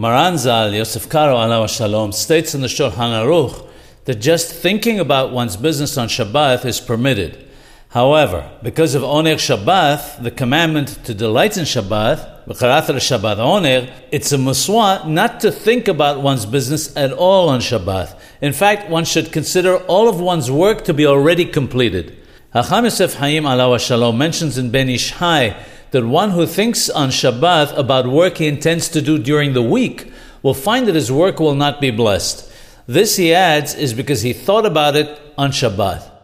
Maranzal Yosef Karo Alav Shalom states in the Shulchan Aruch that just thinking about one's business on Shabbat is permitted. However, because of Oneg Shabbat, the commandment to delight in Shabbat, Shabbat Oneg, it's a muswa not to think about one's business at all on Shabbat. In fact, one should consider all of one's work to be already completed. Hacham Yosef Haim Alav Shalom mentions in Ben Ish Hai that one who thinks on Shabbat about work he intends to do during the week will find that his work will not be blessed. This, he adds, is because he thought about it on Shabbat.